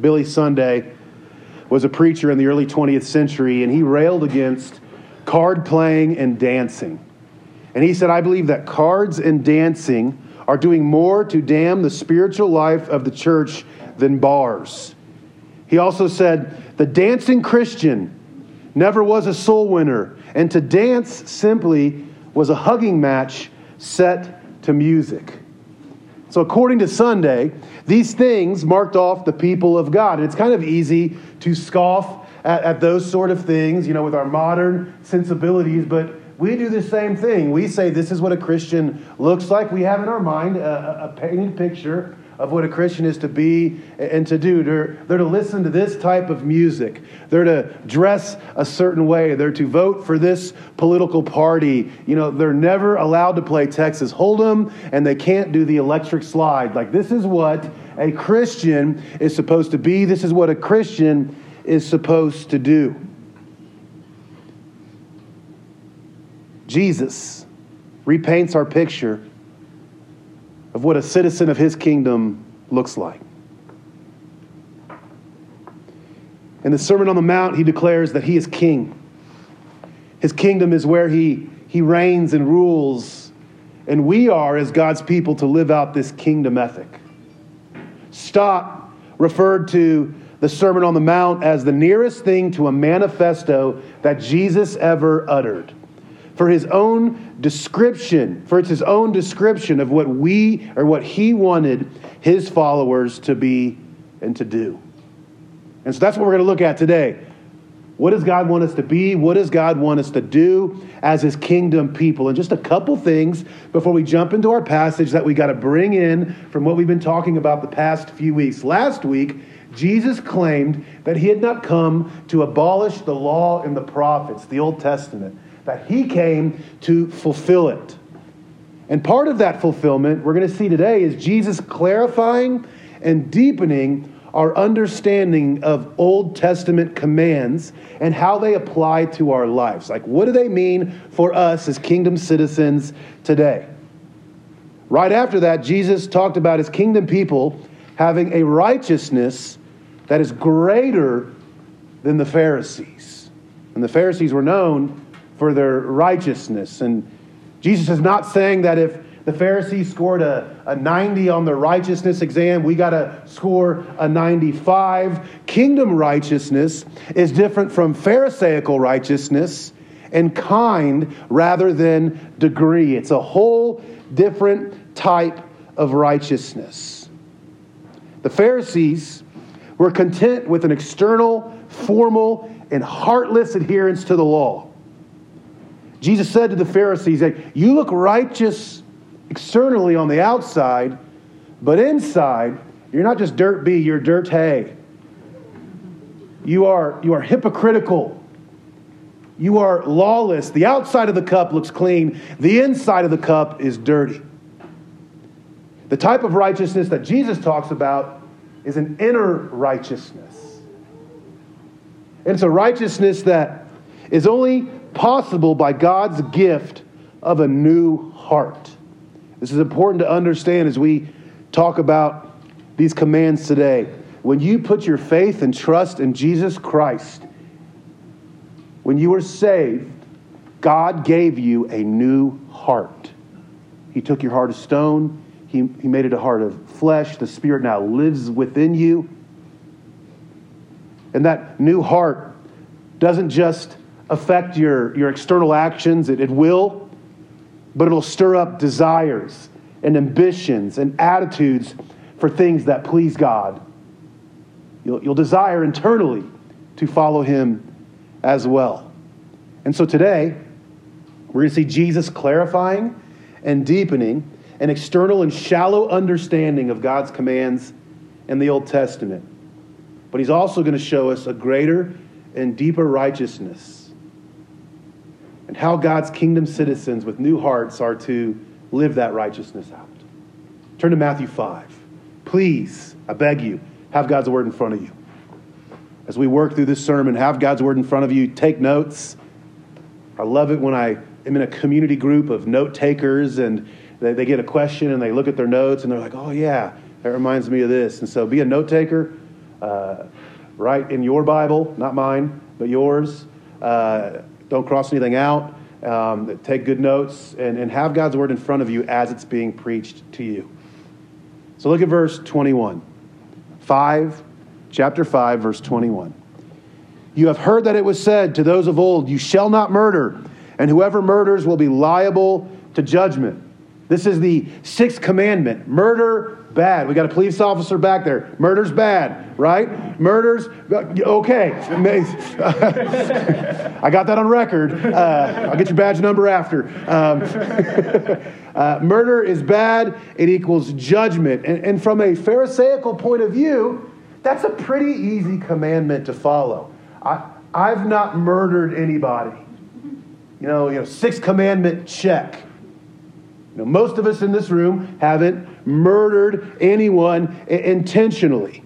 Billy Sunday was a preacher in the early 20th century, and he railed against card playing and dancing. And he said, I believe that cards and dancing are doing more to damn the spiritual life of the church than bars. He also said, The dancing Christian never was a soul winner, and to dance simply was a hugging match set to music. So, according to Sunday, these things marked off the people of God. And it's kind of easy to scoff at, at, those sort of things, you know, with our modern sensibilities, but we do the same thing. We say this is what a Christian looks like. We have in our mind a, a painted picture of what a Christian is to be and to do. They're, they're to listen to this type of music. They're to dress a certain way. They're to vote for this political party. You know, they're never allowed to play Texas Hold'em and they can't do the electric slide. Like, this is what a Christian is supposed to be. This is what a Christian is supposed to do. Jesus repaints our picture of what a citizen of his kingdom looks like. In the Sermon on the Mount, he declares that he is king. His kingdom is where he, he reigns and rules, and we are, as God's people, to live out this kingdom ethic. Stott referred to the Sermon on the Mount as the nearest thing to a manifesto that Jesus ever uttered for his own description, for it's his own description of what we or what he wanted his followers to be and to do. And so that's what we're going to look at today. What does God want us to be? What does God want us to do as his kingdom people? And just a couple things before we jump into our passage that we got to bring in from what we've been talking about the past few weeks. Last week, Jesus claimed that he had not come to abolish the law and the prophets, the Old Testament that he came to fulfill it. And part of that fulfillment we're going to see today is Jesus clarifying and deepening our understanding of Old Testament commands and how they apply to our lives. Like, what do they mean for us as kingdom citizens today? Right after that, Jesus talked about his kingdom people having a righteousness that is greater than the Pharisees. And the Pharisees were known for their righteousness. And Jesus is not saying that if the Pharisees scored a, a 90 on the righteousness exam, we got to score a 95. Kingdom righteousness is different from Pharisaical righteousness and kind rather than degree. It's a whole different type of righteousness. The Pharisees were content with an external, formal, and heartless adherence to the law. Jesus said to the Pharisees you look righteous externally on the outside, but inside, you're not just dirt B, you're dirt hay. You are, you are hypocritical. You are lawless. The outside of the cup looks clean, the inside of the cup is dirty. The type of righteousness that Jesus talks about is an inner righteousness. And it's a righteousness that is only possible by God's gift of a new heart. This is important to understand as we talk about these commands today. When you put your faith and trust in Jesus Christ, when you were saved, God gave you a new heart. He took your heart of stone, He, he made it a heart of flesh. The Spirit now lives within you. And that new heart doesn't just affect your, your external actions. It, it will, but it'll stir up desires and ambitions and attitudes for things that please God. You'll, you'll desire internally to follow Him as well. And so today, we're going to see Jesus clarifying and deepening an external and shallow understanding of God's commands in the Old Testament. But He's also going to show us a greater and deeper righteousness and how God's kingdom citizens with new hearts are to live that righteousness out. Turn to Matthew 5. Please, I beg you, have God's word in front of you. As we work through this sermon, have God's word in front of you. Take notes. I love it when I am in a community group of note takers and they, they get a question and they look at their notes and they're like, oh, yeah, that reminds me of this. And so be a note taker. uh, write in your Bible, not mine, but yours. Uh, don't cross anything out. Um, take good notes and, and have God's word in front of you as it's being preached to you. So look at verse 21. 5, chapter 5, verse 21. You have heard that it was said to those of old, You shall not murder, and whoever murders will be liable to judgment. This is the sixth commandment murder, bad. We got a police officer back there. Murder's bad, right? Murder's okay. I got that on record. Uh, I'll get your badge number after. Um, uh, murder is bad, it equals judgment. And, and from a Pharisaical point of view, that's a pretty easy commandment to follow. I, I've not murdered anybody. You know, you know, sixth commandment check. Know, most of us in this room haven't murdered anyone intentionally.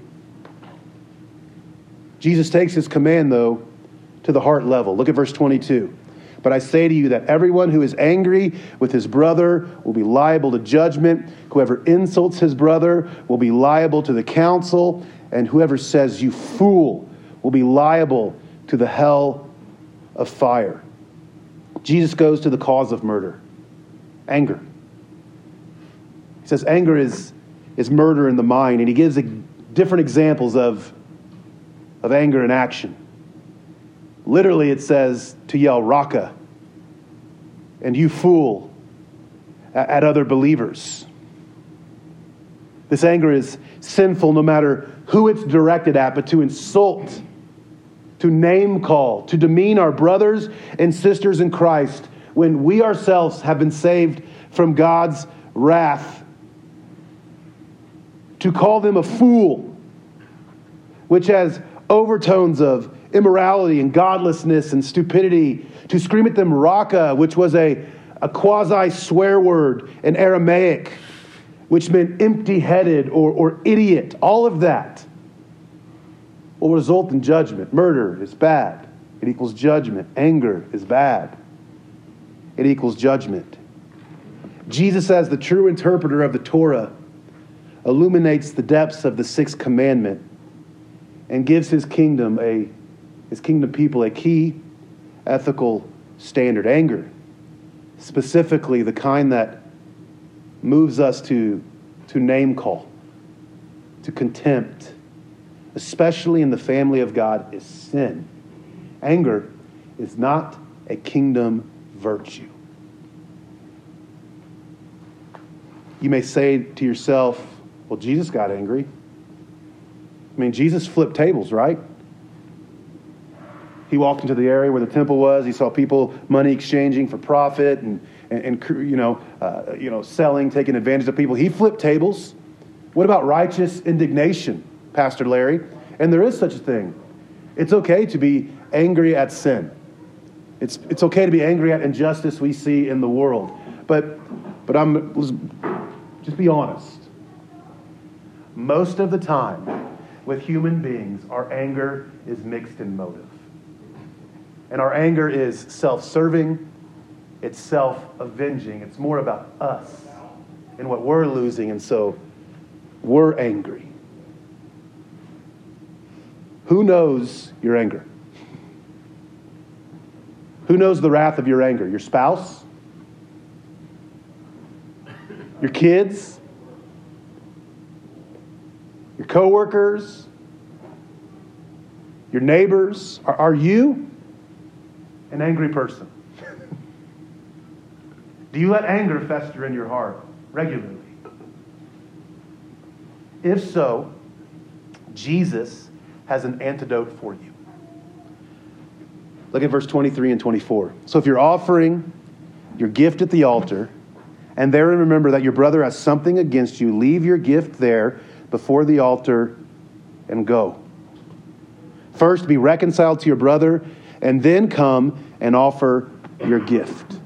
Jesus takes his command, though, to the heart level. Look at verse 22. But I say to you that everyone who is angry with his brother will be liable to judgment. Whoever insults his brother will be liable to the council. And whoever says, You fool, will be liable to the hell of fire. Jesus goes to the cause of murder anger. Says anger is, is murder in the mind, and he gives different examples of, of anger in action. Literally, it says to yell, Raca, and you fool at, at other believers. This anger is sinful no matter who it's directed at, but to insult to name call, to demean our brothers and sisters in Christ when we ourselves have been saved from God's wrath. To call them a fool, which has overtones of immorality and godlessness and stupidity. To scream at them raca, which was a, a quasi swear word in Aramaic, which meant empty headed or, or idiot. All of that will result in judgment. Murder is bad, it equals judgment. Anger is bad, it equals judgment. Jesus, as the true interpreter of the Torah, illuminates the depths of the sixth commandment and gives his kingdom a his kingdom people a key ethical standard anger specifically the kind that moves us to to name call to contempt especially in the family of God, is sin. Anger is not a kingdom virtue. You may say to yourself, well, Jesus got angry. I mean, Jesus flipped tables, right? He walked into the area where the temple was. He saw people money exchanging for profit and, and, and you, know, uh, you know, selling, taking advantage of people. He flipped tables. What about righteous indignation? Pastor Larry. And there is such a thing. It's okay to be angry at sin. It's, it's okay to be angry at injustice we see in the world. But, but I'm, just be honest. Most of the time, with human beings, our anger is mixed in motive. And our anger is self serving, it's self avenging, it's more about us and what we're losing, and so we're angry. Who knows your anger? Who knows the wrath of your anger? Your spouse? Your kids? Your coworkers? Your neighbors? Are, are you an angry person? Do you let anger fester in your heart regularly? If so, Jesus has an antidote for you. Look at verse 23 and 24. So if you're offering your gift at the altar, and there remember that your brother has something against you, leave your gift there before the altar and go. First, be reconciled to your brother, and then come and offer your gift.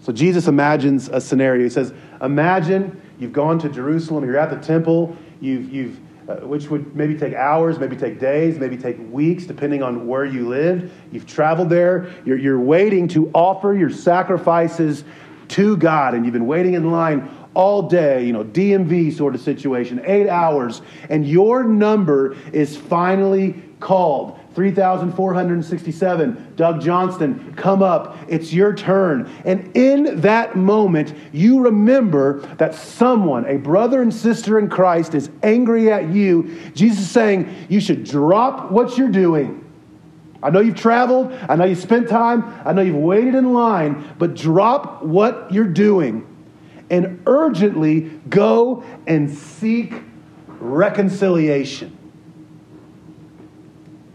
So Jesus imagines a scenario. He says, Imagine you've gone to Jerusalem, you're at the temple, you've, you've uh, which would maybe take hours, maybe take days, maybe take weeks, depending on where you lived. You've traveled there, you're, you're waiting to offer your sacrifices to God, and you've been waiting in line all day, you know, DMV sort of situation, eight hours, and your number is finally called. 3,467. Doug Johnston, come up. It's your turn. And in that moment, you remember that someone, a brother and sister in Christ, is angry at you. Jesus is saying you should drop what you're doing. I know you've traveled. I know you spent time. I know you've waited in line, but drop what you're doing and urgently go and seek reconciliation.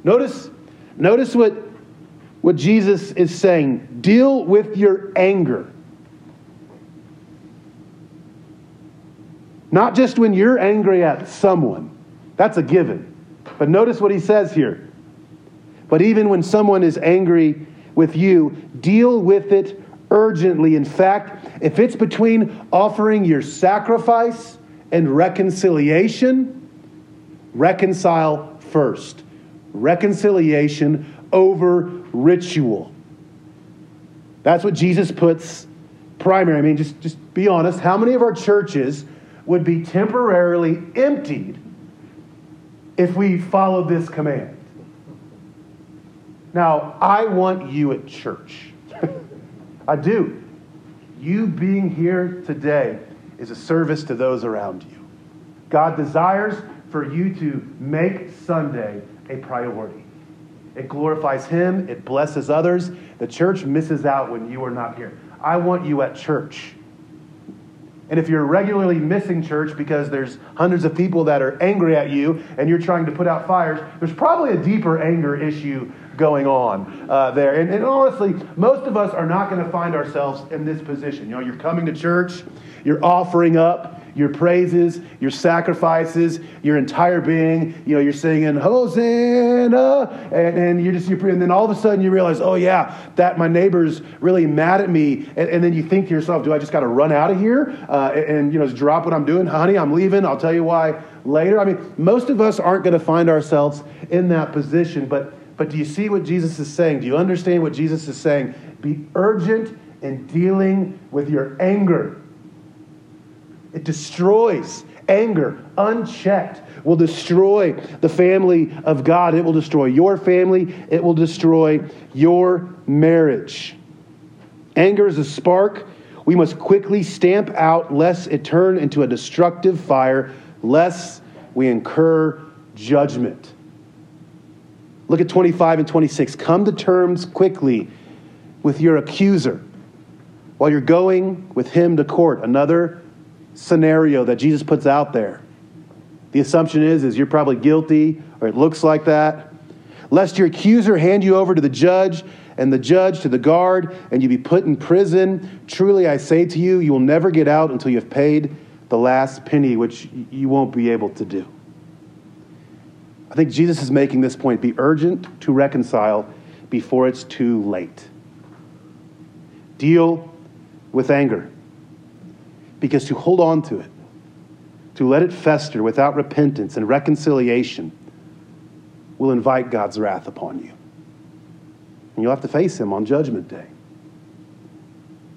Notice, notice what, what Jesus is saying. Deal with your anger. Not just when you're angry at someone, that's a given. But notice what he says here. But even when someone is angry with you, deal with it urgently. In fact, if it's between offering your sacrifice and reconciliation, reconcile first reconciliation over ritual. That's what Jesus puts primary. I mean, just, just be honest. How many of our churches would be temporarily emptied if we followed this command? Now, I want you at church. I do. You being here today is a service to those around you. God desires for you to make Sunday a priority. It glorifies Him, it blesses others. The church misses out when you are not here. I want you at church. And if you're regularly missing church because there's hundreds of people that are angry at you and you're trying to put out fires, there's probably a deeper anger issue going on uh, there. And, and honestly, most of us are not going to find ourselves in this position. You know, you're coming to church, you're offering up, your praises, your sacrifices, your entire being. You know, you're singing Hosanna, and, and you're just, you're, and then all of a sudden you realize, oh yeah, that my neighbor's really mad at me, and, and then you think to yourself, do I just got to run out of here uh, and, and you know just drop what I'm doing, honey? I'm leaving. I'll tell you why later. I mean, most of us aren't going to find ourselves in that position, but but do you see what Jesus is saying? Do you understand what Jesus is saying? Be urgent in dealing with your anger. It destroys. Anger, unchecked, will destroy the family of God. It will destroy your family. It will destroy your marriage. Anger is a spark we must quickly stamp out, lest it turn into a destructive fire, lest we incur judgment. Look at 25 and 26. Come to terms quickly with your accuser while you're going with him to court. Another scenario that Jesus puts out there. The assumption is, is you're probably guilty, or it looks like that. Lest your accuser hand you over to the judge, and the judge to the guard, and you be put in prison. Truly I say to you, you will never get out until you have paid the last penny, which you won't be able to do. I think Jesus is making this point be urgent to reconcile before it's too late. Deal with anger because to hold on to it, to let it fester without repentance and reconciliation, will invite God's wrath upon you. And you'll have to face Him on Judgment Day.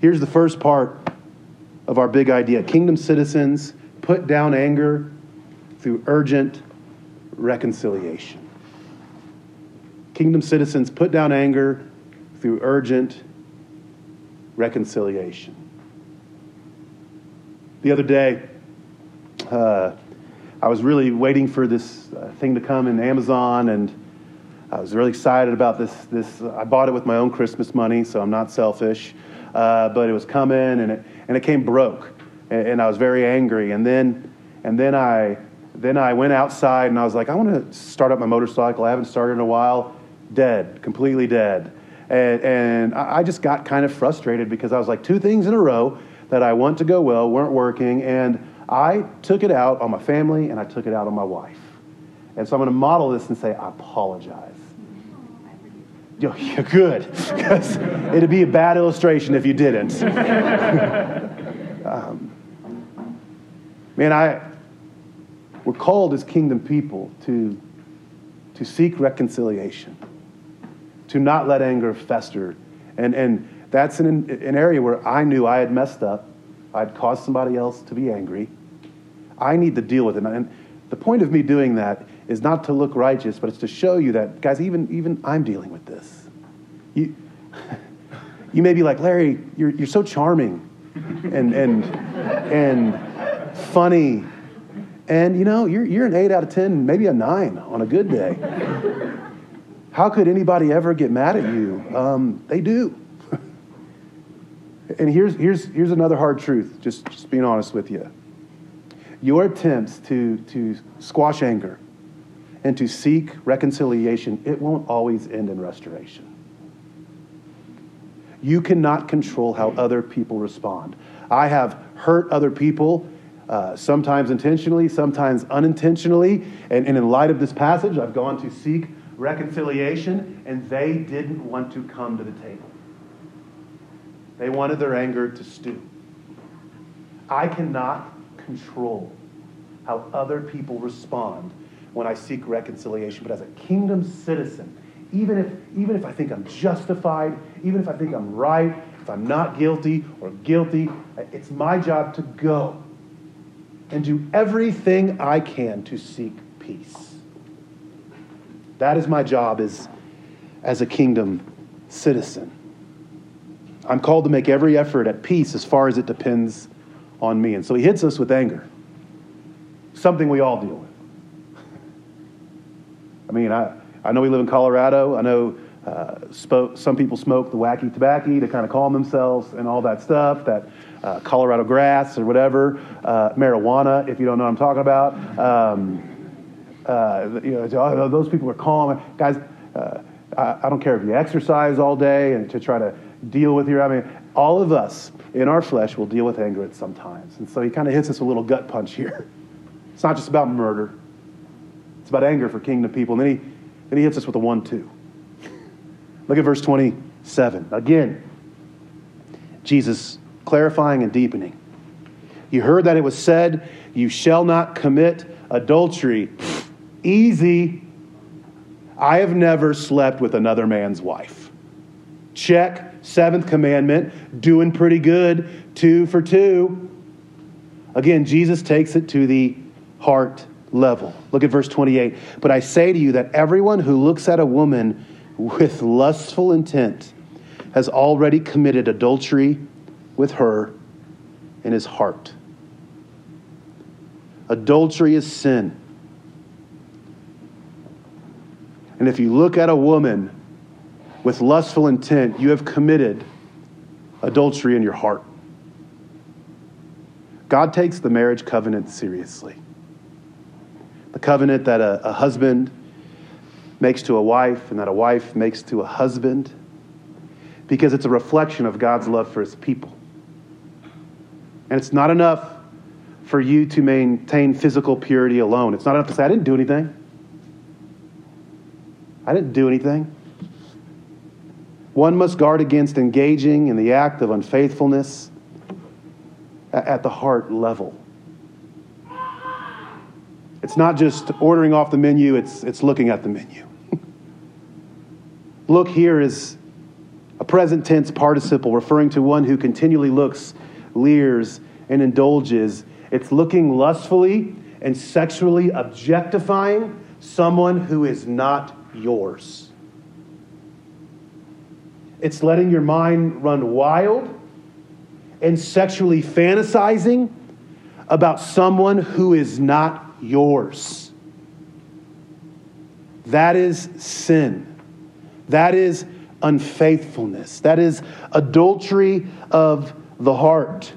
Here's the first part of our big idea Kingdom citizens put down anger through urgent reconciliation. Kingdom citizens put down anger through urgent reconciliation. The other day, uh, I was really waiting for this uh, thing to come in Amazon, and I was really excited about this. This I bought it with my own Christmas money, so I'm not selfish. Uh, but it was coming, and it and it came broke, and, and I was very angry. And then and then I then I went outside, and I was like, I want to start up my motorcycle. I haven't started in a while. Dead, completely dead. And, and I just got kind of frustrated because I was like, two things in a row that I want to go well weren't working, and I took it out on my family and I took it out on my wife. And so I'm going to model this and say, I apologize. You're good. Because it'd be a bad illustration if you didn't. um, man, I, we're called as kingdom people to, to seek reconciliation, to not let anger fester. And, and that's an, an area where I knew I had messed up. I'd caused somebody else to be angry. I need to deal with it. And the point of me doing that is not to look righteous, but it's to show you that, guys, even, even I'm dealing with this. You, you may be like, Larry, you're, you're so charming and, and, and funny. And, you know, you're, you're an 8 out of 10, maybe a 9 on a good day. How could anybody ever get mad at you? Um, they do. and here's, here's, here's another hard truth, just, just being honest with you. Your attempts to, to squash anger and to seek reconciliation, it won't always end in restoration. You cannot control how other people respond. I have hurt other people, uh, sometimes intentionally, sometimes unintentionally. And, and in light of this passage, I've gone to seek reconciliation, and they didn't want to come to the table. They wanted their anger to stew. I cannot control how other people respond when I seek reconciliation, but as a kingdom citizen, even if, even if I think I'm justified, even if I think I'm right, if I'm not guilty or guilty, it's my job to go and do everything I can to seek peace. That is my job as, as a kingdom citizen. I'm called to make every effort at peace as far as it depends on me. And so he hits us with anger, something we all deal with. I mean, I, I know we live in Colorado. I know uh, spoke, some people smoke the wacky tobacco to kind of calm themselves and all that stuff, that uh, Colorado grass or whatever, uh, marijuana, if you don't know what I'm talking about. Um, uh, you know, oh, those people are calm. Guys, uh, I, I, don't care if you exercise all day and to try to deal with your, I mean, all of us in our flesh will deal with anger at some times. And so he kind of hits us a little gut punch here. It's not just about murder. It's about anger for kingdom people. And then he, then he hits us with a one, two. Look at verse 27. Again, Jesus clarifying and deepening. You heard that it was said, You shall not commit adultery. Easy. I have never slept with another man's wife. Check. Seventh commandment. Doing pretty good. Two for two. Again, Jesus takes it to the heart level. Look at verse 28. But I say to you that everyone who looks at a woman with lustful intent has already committed adultery with her in his heart. Adultery is sin. And if you look at a woman with lustful intent, you have committed adultery in your heart. God takes the marriage covenant seriously. The covenant that a, a husband makes to a wife and that a wife makes to a husband because it's a reflection of God's love for his people. And it's not enough for you to maintain physical purity alone. It's not enough to say, I didn't do anything. I didn't do anything. One must guard against engaging in the act of unfaithfulness at the heart level. It's not just ordering off the menu, it's, it's looking at the menu. Look here is a present tense participle referring to one who continually looks, leers, and indulges. It's looking lustfully and sexually objectifying someone who is not yours. It's letting your mind run wild and sexually fantasizing about someone who is not yours. That is sin. That is unfaithfulness. That is adultery of the heart.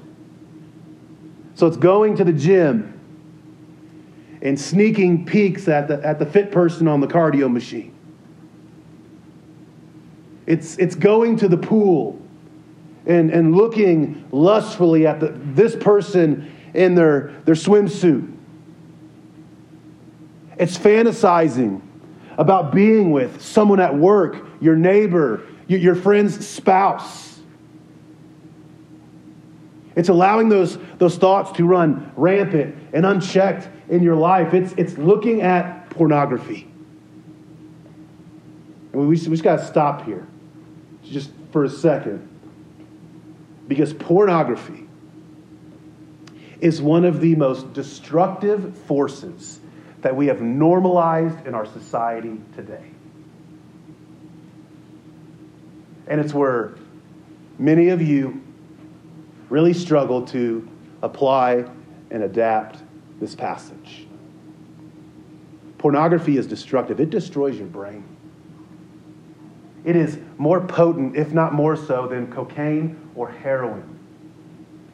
So it's going to the gym and sneaking peeks at the, at the fit person on the cardio machine. It's, it's going to the pool and, and looking lustfully at the, this person in their, their swimsuit it's fantasizing about being with someone at work, your neighbor, your friend's spouse. It's allowing those, those thoughts to run rampant and unchecked in your life. It's, it's looking at pornography. And we, we just got to stop here just for a second. Because pornography is one of the most destructive forces that we have normalized in our society today. And it's where many of you really struggle to apply and adapt this passage. Pornography is destructive, it destroys your brain. It is more potent, if not more so, than cocaine or heroin.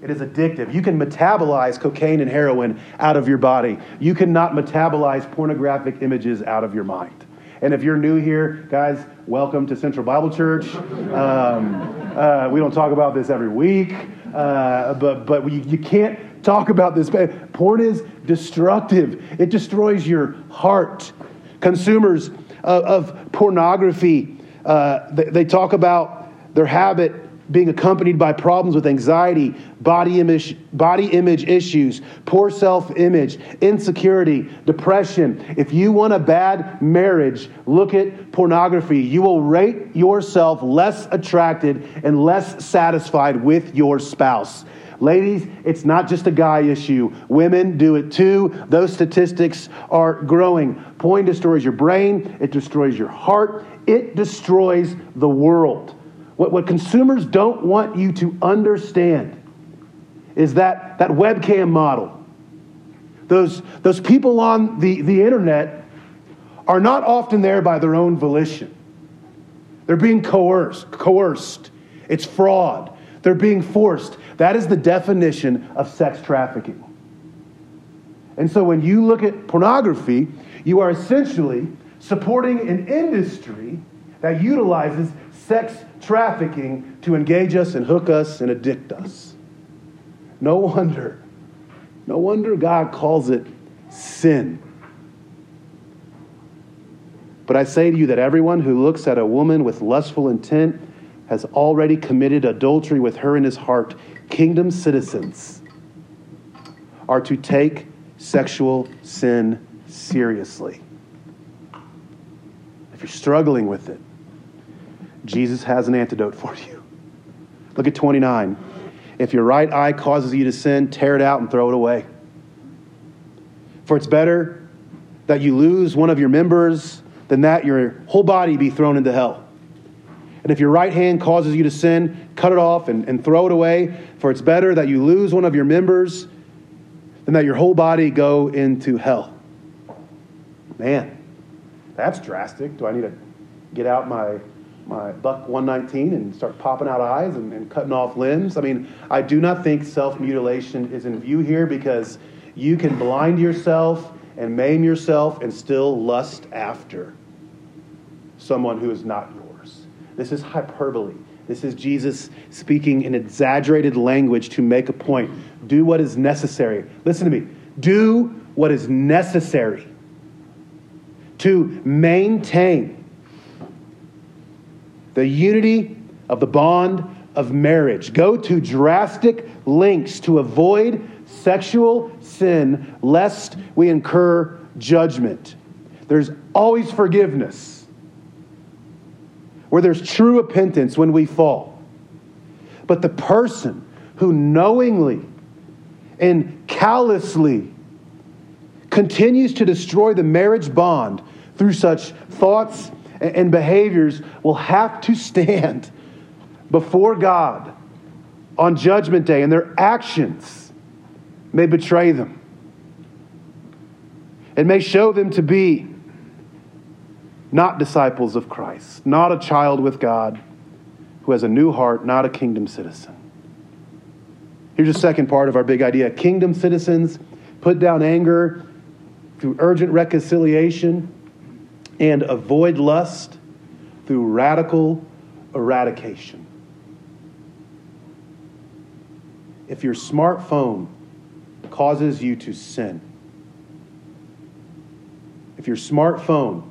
It is addictive. You can metabolize cocaine and heroin out of your body. You cannot metabolize pornographic images out of your mind. And if you're new here, guys, welcome to Central Bible Church. Um, uh, we don't talk about this every week, uh, but, but you, you can't talk about this. Porn is destructive, it destroys your heart. Consumers of, of pornography, uh, they, they talk about their habit being accompanied by problems with anxiety, body image, body image issues, poor self image, insecurity, depression. If you want a bad marriage, look at pornography. You will rate yourself less attracted and less satisfied with your spouse. Ladies, it's not just a guy issue. Women do it too. Those statistics are growing. Porn destroys your brain, it destroys your heart, it destroys the world. What, what consumers don't want you to understand is that, that webcam model. Those, those people on the, the internet are not often there by their own volition. They're being coerced, coerced. It's fraud. They're being forced. That is the definition of sex trafficking. And so when you look at pornography, you are essentially supporting an industry that utilizes sex trafficking to engage us and hook us and addict us. No wonder, no wonder God calls it sin. But I say to you that everyone who looks at a woman with lustful intent has already committed adultery with her in his heart. Kingdom citizens are to take sexual sin seriously. If you're struggling with it, Jesus has an antidote for you. Look at 29. If your right eye causes you to sin, tear it out and throw it away. For it's better that you lose one of your members than that your whole body be thrown into hell. And if your right hand causes you to sin, cut it off and, and throw it away. For it's better that you lose one of your members than that your whole body go into hell. Man, that's drastic. Do I need to get out my my buck 119 and start popping out eyes and, and cutting off limbs. I mean, I do not think self mutilation is in view here because you can blind yourself and maim yourself and still lust after someone who is not yours. This is hyperbole. This is Jesus speaking in exaggerated language to make a point. Do what is necessary. Listen to me. Do what is necessary to maintain the unity of the bond of marriage. Go to drastic lengths to avoid sexual sin, lest we incur judgment. There's always forgiveness where there's true repentance when we fall. But the person who knowingly and callously continues to destroy the marriage bond through such thoughts and behaviors will have to stand before God on Judgment Day, and their actions may betray them. It may show them to be not disciples of Christ, not a child with God who has a new heart, not a kingdom citizen. Here's the second part of our big idea kingdom citizens put down anger through urgent reconciliation and avoid lust through radical eradication. If your smartphone causes you to sin, if your smartphone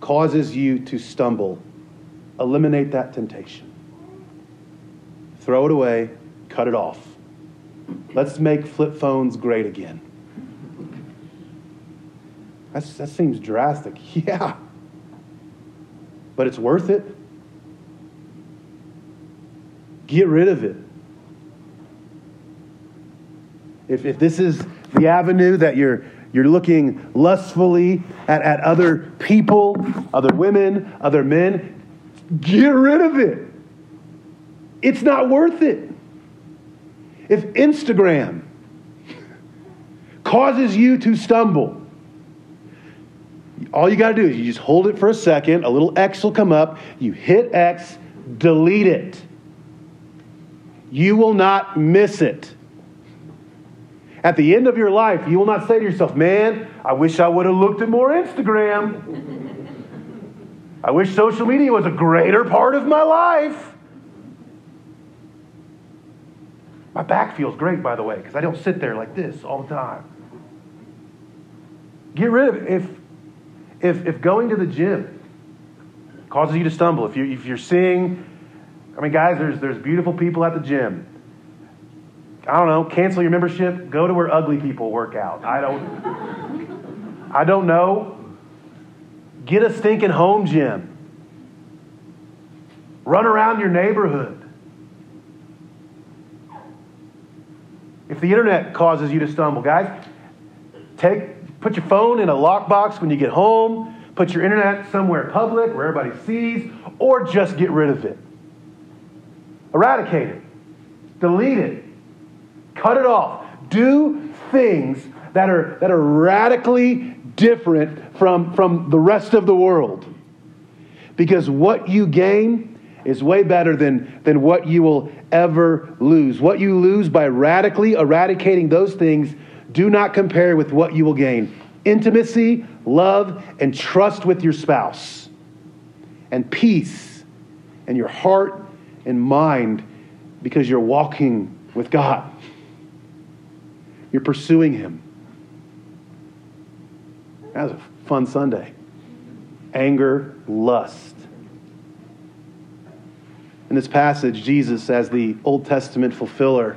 causes you to stumble, eliminate that temptation. Throw it away, cut it off. Let's make flip phones great again. That's, that seems drastic. Yeah. But it's worth it. Get rid of it. if, if this is the avenue that you're, you're looking lustfully at, at other people, other women, other men, get rid of it. It's not worth it. If Instagram causes you to stumble, all you got to do is you just hold it for a second, a little X will come up, you hit X, delete it. You will not miss it. At the end of your life, you will not say to yourself, Man, I wish I would have looked at more Instagram. I wish social media was a greater part of my life. My back feels great, by the way, because I don't sit there like this all the time. Get rid of it. If, if, if going to the gym causes you to stumble, if, you, if you're seeing, I mean, guys, there's, there's beautiful people at the gym. I don't know, cancel your membership, go to where ugly people work out. I don't, I don't know. Get a stinking home gym. Run around your neighborhood. If the internet causes you to stumble, guys, take, put your phone in a lockbox when you get home, put your internet somewhere public where everybody sees, or just get rid of it. Eradicate it. Delete it. Cut it off. Do things that are, that are radically different from, from the rest of the world. Because what you gain is way better than, than what you will ever lose. What you lose by radically eradicating those things do not compare with what you will gain intimacy, love, and trust with your spouse, and peace and your heart and mind because you're walking with God. You're pursuing Him. That was a fun Sunday. Anger, lust. In this passage, Jesus, as the Old Testament fulfiller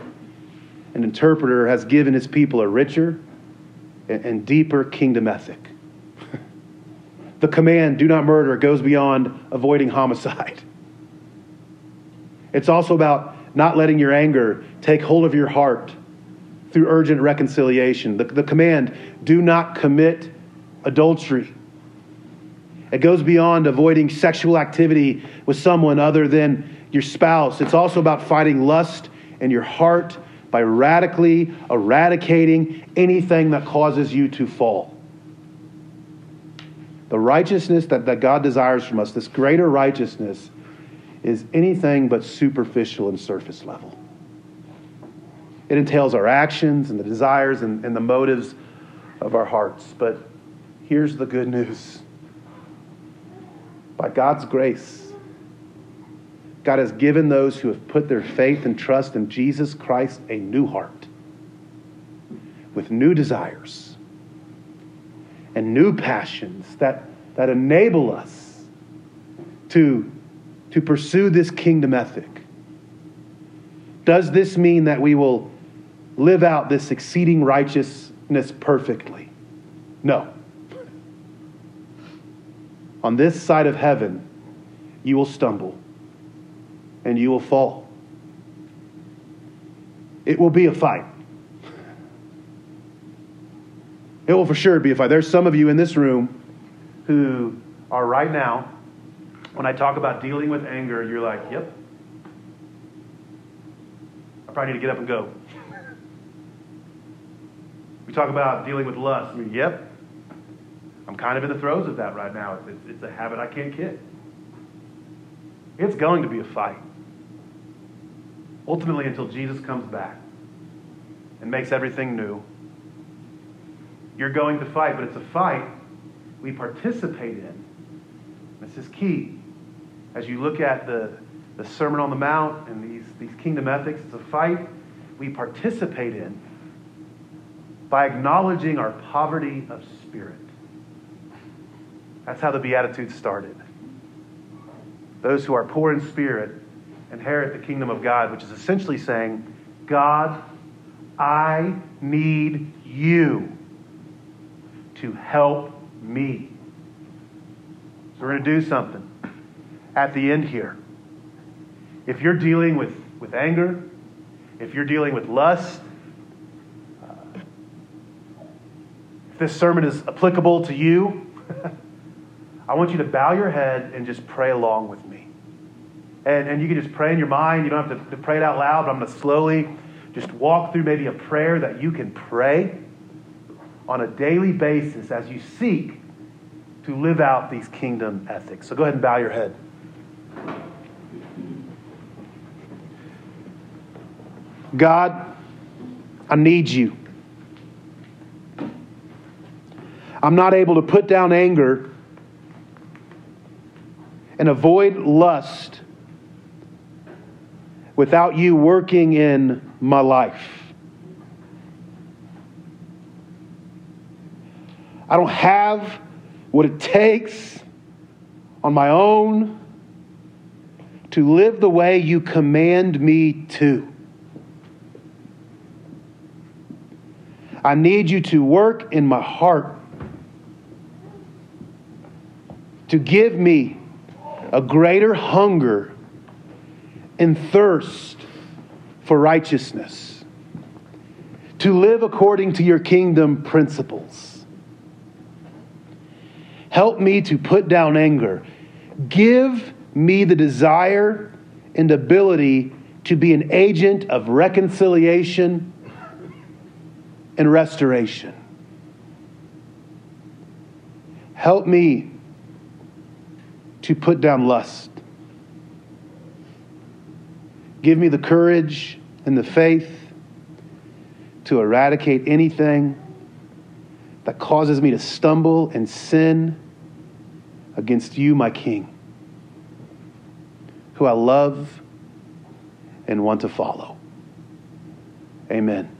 and interpreter, has given his people a richer and deeper kingdom ethic. the command, do not murder, goes beyond avoiding homicide. It's also about not letting your anger take hold of your heart through urgent reconciliation. The, the command, do not commit adultery. It goes beyond avoiding sexual activity with someone other than your spouse. It's also about fighting lust in your heart by radically eradicating anything that causes you to fall. The righteousness that, that God desires from us, this greater righteousness, is anything but superficial and surface level. It entails our actions and the desires and, and the motives of our hearts. But here's the good news by God's grace, God has given those who have put their faith and trust in Jesus Christ a new heart with new desires and new passions that, that enable us to, to pursue this kingdom ethic. Does this mean that we will live out this exceeding righteousness perfectly? No. On this side of heaven, you will stumble and you will fall. It will be a fight. It will for sure be a fight. There's some of you in this room who are right now, when I talk about dealing with anger, you're like, yep. I probably need to get up and go. we talk about dealing with lust. I mean, yep. I'm kind of in the throes of that right now. It's, it's a habit I can't kick. It's going to be a fight ultimately until Jesus comes back and makes everything new. You're going to fight, but it's a fight we participate in. This is key. As you look at the, the Sermon on the Mount and these, these kingdom ethics, it's a fight we participate in by acknowledging our poverty of spirit. That's how the Beatitudes started. Those who are poor in spirit inherit the kingdom of God, which is essentially saying, God, I need you to help me. So we're going to do something at the end here. If you're dealing with, with anger, if you're dealing with lust, uh, if this sermon is applicable to you, I want you to bow your head and just pray along with me. And, and you can just pray in your mind. You don't have to, to pray it out loud, but I'm going to slowly just walk through maybe a prayer that you can pray on a daily basis as you seek to live out these kingdom ethics. So go ahead and bow your head. God, I need you. I'm not able to put down anger and avoid lust without you working in my life. I don't have what it takes on my own to live the way you command me to. I need you to work in my heart to give me a greater hunger and thirst for righteousness, to live according to your kingdom principles. Help me to put down anger. Give me the desire and ability to be an agent of reconciliation and restoration. Help me to put down lust. Give me the courage and the faith to eradicate anything that causes me to stumble and sin against you, my King, who I love and want to follow. Amen.